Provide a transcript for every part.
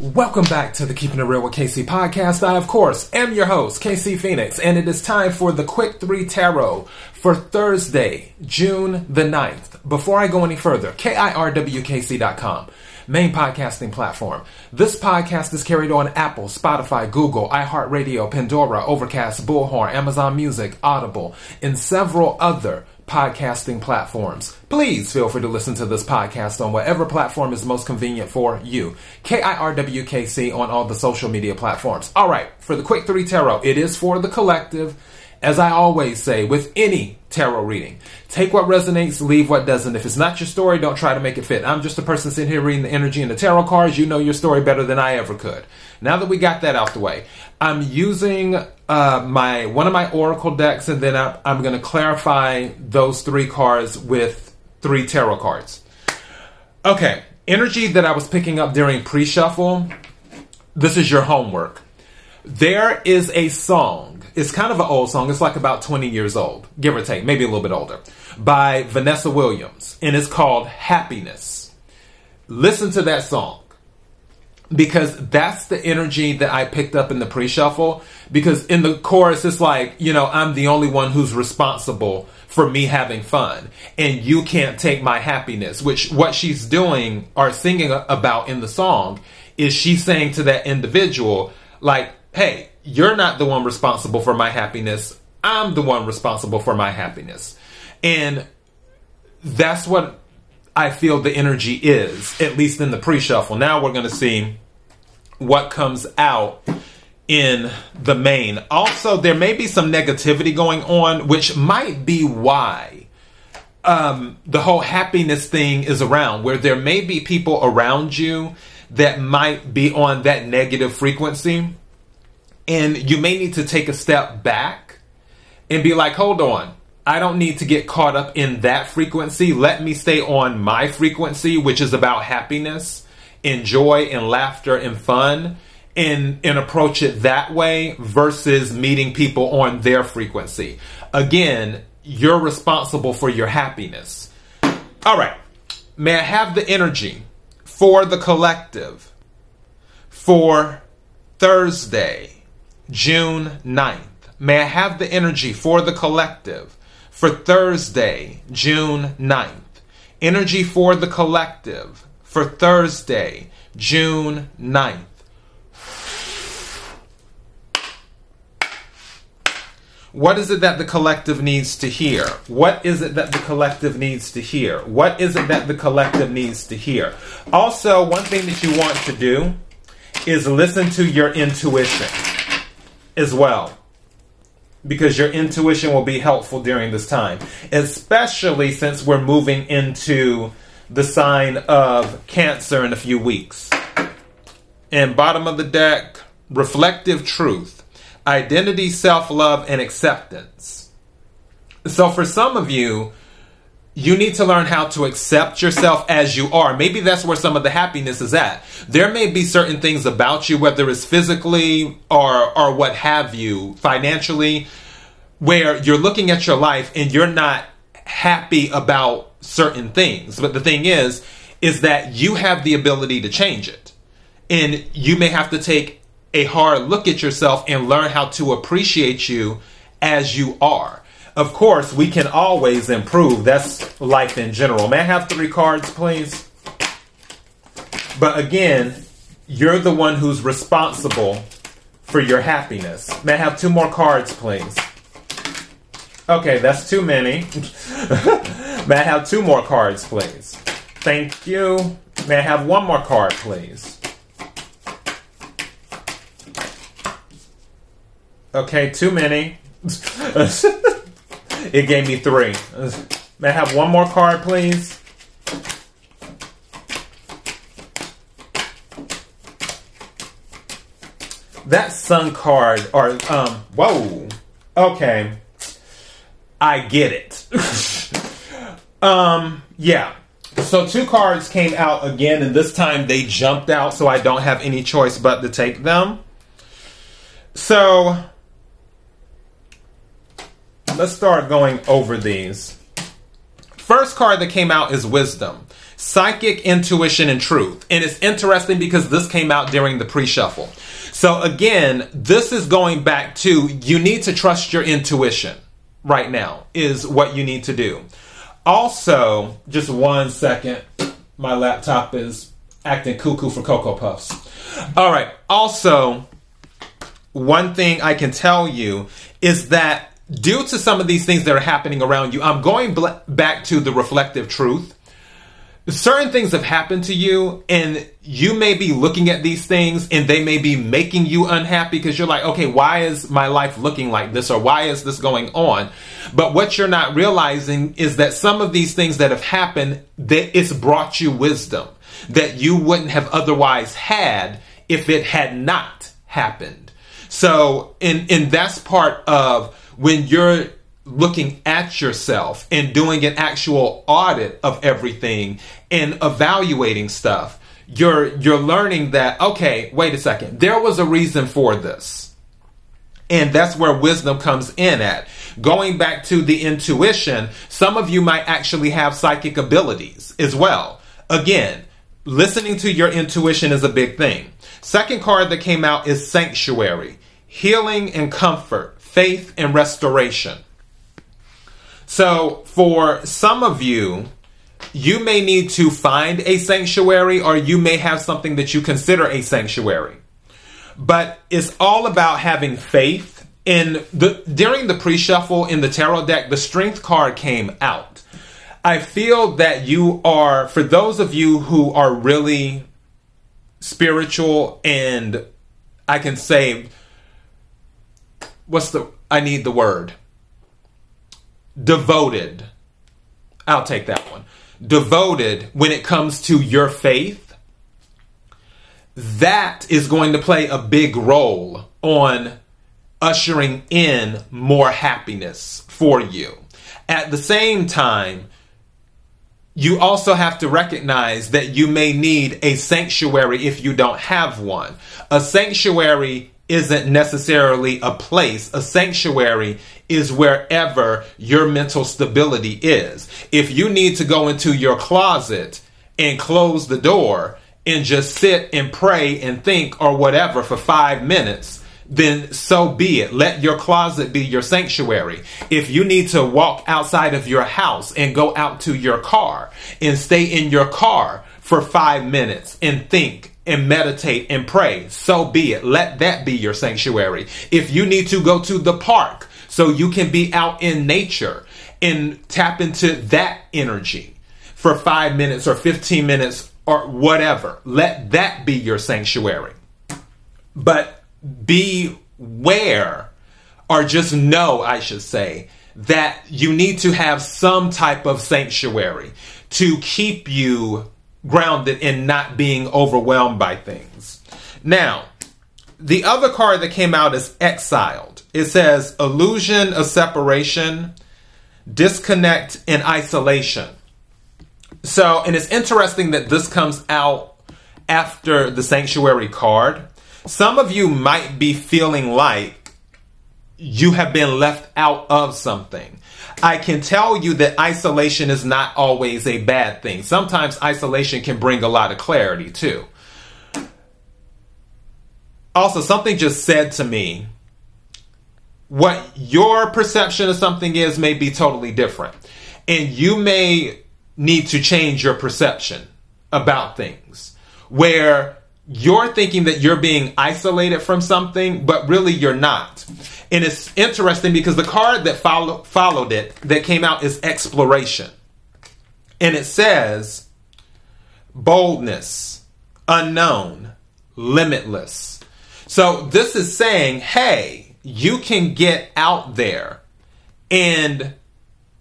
Welcome back to the Keeping It Real with KC podcast. I, of course, am your host, KC Phoenix, and it is time for the Quick 3 Tarot for Thursday, June the 9th. Before I go any further, KIRWKC.com, main podcasting platform. This podcast is carried on Apple, Spotify, Google, iHeartRadio, Pandora, Overcast, Bullhorn, Amazon Music, Audible, and several other podcasting platforms. Please feel free to listen to this podcast on whatever platform is most convenient for you. KIRWKC on all the social media platforms. All right, for the quick three tarot, it is for the collective. As I always say, with any tarot reading, take what resonates, leave what doesn't. If it's not your story, don't try to make it fit. I'm just a person sitting here reading the energy and the tarot cards. You know your story better than I ever could. Now that we got that out the way, I'm using uh, my one of my oracle decks, and then I, I'm going to clarify those three cards with three tarot cards. Okay, energy that I was picking up during pre-shuffle. This is your homework. There is a song. It's kind of an old song. It's like about 20 years old, give or take, maybe a little bit older, by Vanessa Williams, and it's called Happiness. Listen to that song because that's the energy that I picked up in the pre shuffle. Because in the chorus, it's like, you know, I'm the only one who's responsible for me having fun, and you can't take my happiness. Which, what she's doing or singing about in the song is she's saying to that individual, like, hey, you're not the one responsible for my happiness. I'm the one responsible for my happiness. And that's what I feel the energy is, at least in the pre shuffle. Now we're going to see what comes out in the main. Also, there may be some negativity going on, which might be why um, the whole happiness thing is around, where there may be people around you that might be on that negative frequency. And you may need to take a step back and be like, hold on. I don't need to get caught up in that frequency. Let me stay on my frequency, which is about happiness and joy and laughter and fun and and approach it that way versus meeting people on their frequency. Again, you're responsible for your happiness. All right. May I have the energy for the collective for Thursday, June 9th? May I have the energy for the collective for Thursday, June 9th? Energy for the collective for Thursday, June 9th. What is it that the collective needs to hear? What is it that the collective needs to hear? What is it that the collective needs to hear? Also, one thing that you want to do is listen to your intuition as well. Because your intuition will be helpful during this time, especially since we're moving into the sign of Cancer in a few weeks. And bottom of the deck, reflective truth, identity, self love, and acceptance. So, for some of you, you need to learn how to accept yourself as you are. Maybe that's where some of the happiness is at. There may be certain things about you, whether it's physically or, or what have you, financially, where you're looking at your life and you're not happy about certain things. But the thing is, is that you have the ability to change it. And you may have to take a hard look at yourself and learn how to appreciate you as you are. Of course, we can always improve. That's life in general. May I have three cards, please? But again, you're the one who's responsible for your happiness. May I have two more cards, please? Okay, that's too many. May I have two more cards, please? Thank you. May I have one more card, please? Okay, too many. it gave me three. May I have one more card, please? That sun card, or, um, whoa. Okay. I get it. um, yeah. So two cards came out again, and this time they jumped out, so I don't have any choice but to take them. So let's start going over these. First card that came out is Wisdom. psychic intuition and truth. And it's interesting because this came out during the pre shuffle. So again, this is going back to you need to trust your intuition right now, is what you need to do. Also, just one second. My laptop is acting cuckoo for Cocoa Puffs. All right. Also, one thing I can tell you is that due to some of these things that are happening around you, I'm going bl- back to the reflective truth. Certain things have happened to you and you may be looking at these things and they may be making you unhappy because you're like okay why is my life looking like this or why is this going on? But what you're not realizing is that some of these things that have happened that it's brought you wisdom that you wouldn't have otherwise had if it had not happened. So and and that's part of when you're looking at yourself and doing an actual audit of everything and evaluating stuff you're you're learning that okay wait a second there was a reason for this. And that's where wisdom comes in at. Going back to the intuition some of you might actually have psychic abilities as well. Again listening to your intuition is a big thing. Second card that came out is sanctuary healing and comfort faith and restoration so for some of you, you may need to find a sanctuary or you may have something that you consider a sanctuary. But it's all about having faith. In the during the pre-shuffle in the tarot deck, the strength card came out. I feel that you are for those of you who are really spiritual and I can say what's the I need the word devoted. I'll take that one. Devoted when it comes to your faith, that is going to play a big role on ushering in more happiness for you. At the same time, you also have to recognize that you may need a sanctuary if you don't have one. A sanctuary isn't necessarily a place. A sanctuary is wherever your mental stability is. If you need to go into your closet and close the door and just sit and pray and think or whatever for five minutes, then so be it. Let your closet be your sanctuary. If you need to walk outside of your house and go out to your car and stay in your car for five minutes and think and meditate and pray, so be it. Let that be your sanctuary. If you need to go to the park so you can be out in nature and tap into that energy for five minutes or 15 minutes or whatever. Let that be your sanctuary. But beware, or just know, I should say, that you need to have some type of sanctuary to keep you grounded in not being overwhelmed by things. Now, the other card that came out is exiled. It says illusion of separation, disconnect, and isolation. So, and it's interesting that this comes out after the sanctuary card. Some of you might be feeling like you have been left out of something. I can tell you that isolation is not always a bad thing. Sometimes isolation can bring a lot of clarity too also something just said to me what your perception of something is may be totally different and you may need to change your perception about things where you're thinking that you're being isolated from something but really you're not and it's interesting because the card that follow, followed it that came out is exploration and it says boldness unknown limitless so this is saying, hey, you can get out there and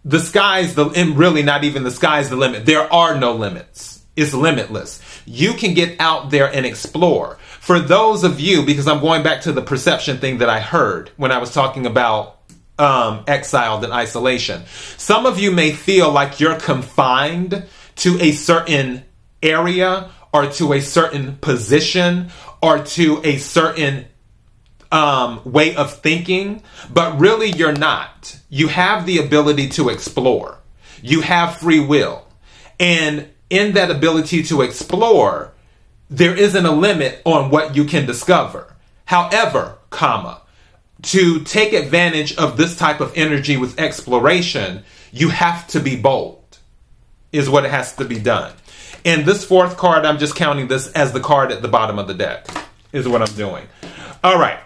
the sky's the and really not even the sky's the limit. There are no limits. It's limitless. You can get out there and explore. For those of you, because I'm going back to the perception thing that I heard when I was talking about um, exiled and isolation. Some of you may feel like you're confined to a certain area or to a certain position or to a certain um, way of thinking, but really you're not. You have the ability to explore. You have free will. And in that ability to explore, there isn't a limit on what you can discover. However, comma, to take advantage of this type of energy with exploration, you have to be bold, is what has to be done. And this fourth card, I'm just counting this as the card at the bottom of the deck, is what I'm doing. All right.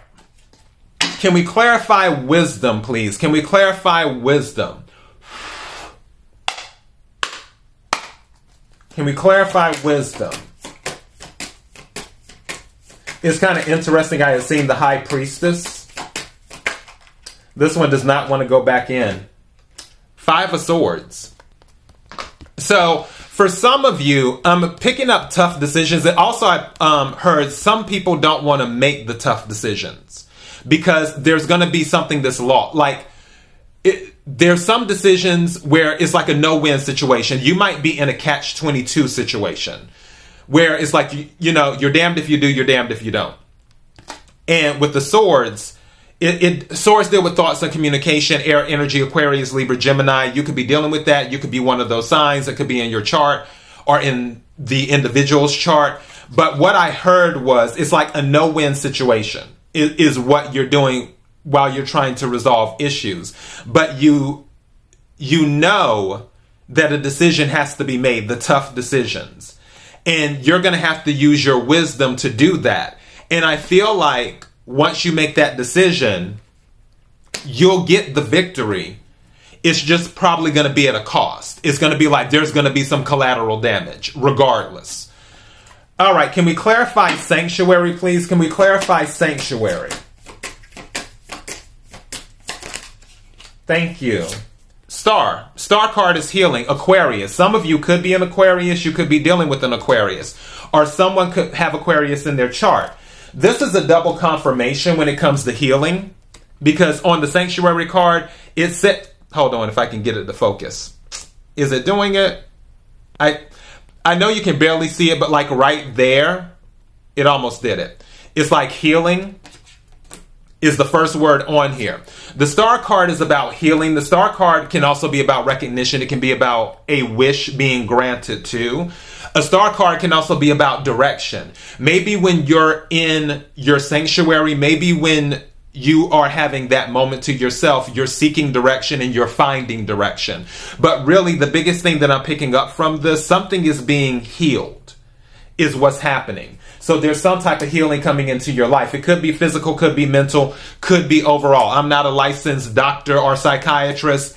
Can we clarify wisdom, please? Can we clarify wisdom? Can we clarify wisdom? It's kind of interesting. I have seen the High Priestess. This one does not want to go back in. Five of Swords. So, for some of you, I'm picking up tough decisions. And also, I um, heard some people don't want to make the tough decisions because there's going to be something that's law. Like, it, there's some decisions where it's like a no-win situation. You might be in a catch-22 situation where it's like you, you know you're damned if you do, you're damned if you don't. And with the swords, it, it swords deal with thoughts and communication, air energy, Aquarius, Libra, Gemini. You could be dealing with that. You could be one of those signs that could be in your chart or in the individual's chart. But what I heard was it's like a no-win situation is, is what you're doing while you're trying to resolve issues. But you you know that a decision has to be made, the tough decisions. And you're going to have to use your wisdom to do that. And I feel like once you make that decision, you'll get the victory. It's just probably going to be at a cost. It's going to be like there's going to be some collateral damage, regardless. All right, can we clarify sanctuary, please? Can we clarify sanctuary? Thank you. Star. Star card is healing. Aquarius. Some of you could be an Aquarius. You could be dealing with an Aquarius. Or someone could have Aquarius in their chart. This is a double confirmation when it comes to healing. Because on the sanctuary card, it said, hold on if I can get it to focus. Is it doing it? I I know you can barely see it, but like right there, it almost did it. It's like healing is the first word on here. The star card is about healing. The star card can also be about recognition. It can be about a wish being granted to. A star card can also be about direction. Maybe when you're in your sanctuary, maybe when you are having that moment to yourself, you're seeking direction and you're finding direction. But really, the biggest thing that I'm picking up from this, something is being healed, is what's happening. So there's some type of healing coming into your life. It could be physical, could be mental, could be overall. I'm not a licensed doctor or psychiatrist.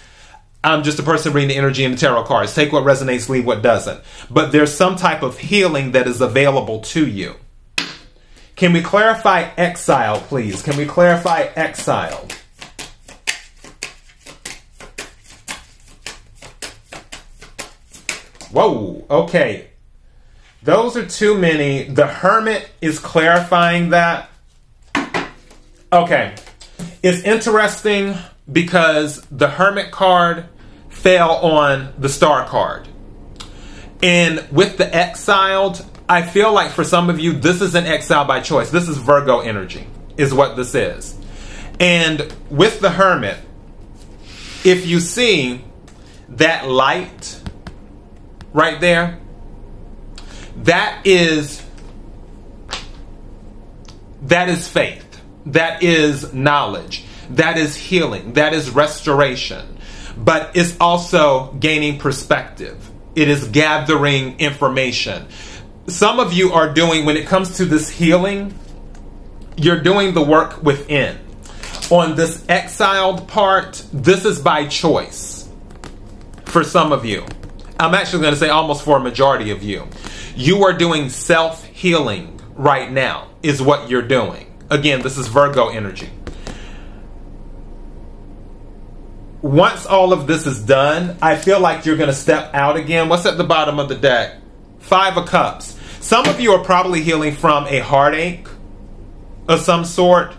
I'm just a person reading the energy and the tarot cards. Take what resonates, leave what doesn't. But there's some type of healing that is available to you. Can we clarify exile, please? Can we clarify exile? Whoa, okay. Those are too many. The Hermit is clarifying that. Okay. It's interesting because the Hermit card fell on the Star card. And with the Exiled, I feel like for some of you, this is an exile by choice. This is Virgo energy, is what this is. And with the Hermit, if you see that light right there, that is that is faith. That is knowledge. That is healing. That is restoration. But it's also gaining perspective. It is gathering information some of you are doing, when it comes to this healing, you're doing the work within. On this exiled part, this is by choice for some of you. I'm actually going to say almost for a majority of you. You are doing self healing right now, is what you're doing. Again, this is Virgo energy. Once all of this is done, I feel like you're going to step out again. What's at the bottom of the deck? Five of Cups. Some of you are probably healing from a heartache of some sort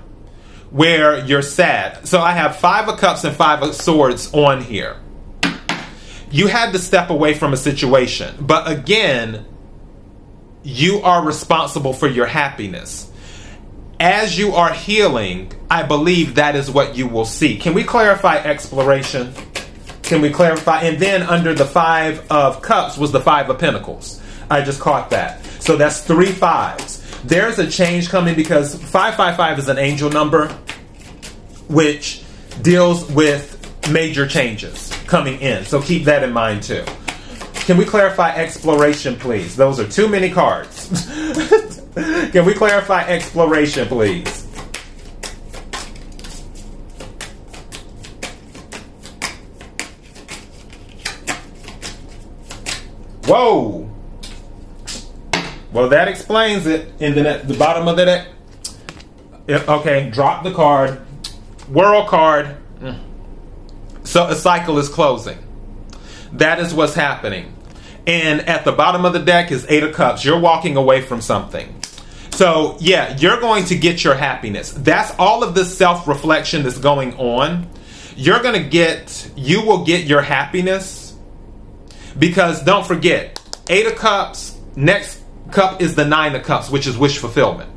where you're sad. So I have five of cups and five of swords on here. You had to step away from a situation. But again, you are responsible for your happiness. As you are healing, I believe that is what you will see. Can we clarify exploration? Can we clarify? And then under the five of cups was the five of pentacles. I just caught that. So that's three fives. There's a change coming because 555 is an angel number, which deals with major changes coming in. So keep that in mind too. Can we clarify exploration, please? Those are too many cards. Can we clarify exploration, please? Whoa! Well, that explains it. And then at the bottom of the deck, okay, drop the card, world card. Mm. So a cycle is closing. That is what's happening. And at the bottom of the deck is Eight of Cups. You're walking away from something. So, yeah, you're going to get your happiness. That's all of this self reflection that's going on. You're going to get, you will get your happiness because don't forget, Eight of Cups, next cup is the Nine of Cups, which is wish fulfillment.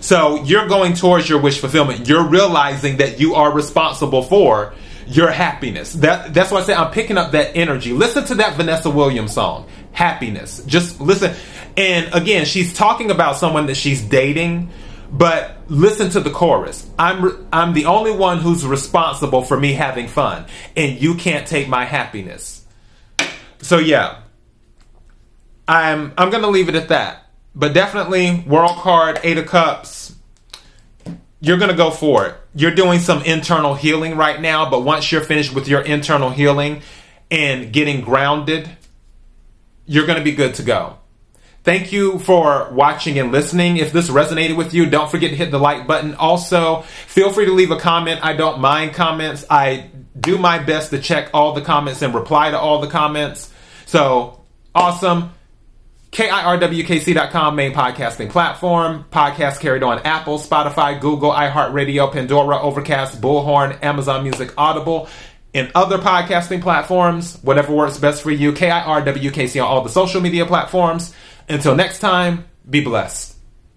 So, you're going towards your wish fulfillment. You're realizing that you are responsible for your happiness. That that's why I say I'm picking up that energy. Listen to that Vanessa Williams song, Happiness. Just listen. And again, she's talking about someone that she's dating, but listen to the chorus. I'm I'm the only one who's responsible for me having fun, and you can't take my happiness. So yeah. I'm I'm going to leave it at that. But definitely World Card 8 of Cups you're going to go for it. You're doing some internal healing right now, but once you're finished with your internal healing and getting grounded, you're going to be good to go. Thank you for watching and listening. If this resonated with you, don't forget to hit the like button. Also, feel free to leave a comment. I don't mind comments. I do my best to check all the comments and reply to all the comments. So, awesome. KIRWKC.com, main podcasting platform. Podcast carried on Apple, Spotify, Google, iHeartRadio, Pandora, Overcast, Bullhorn, Amazon Music, Audible, and other podcasting platforms. Whatever works best for you. KIRWKC on all the social media platforms. Until next time, be blessed.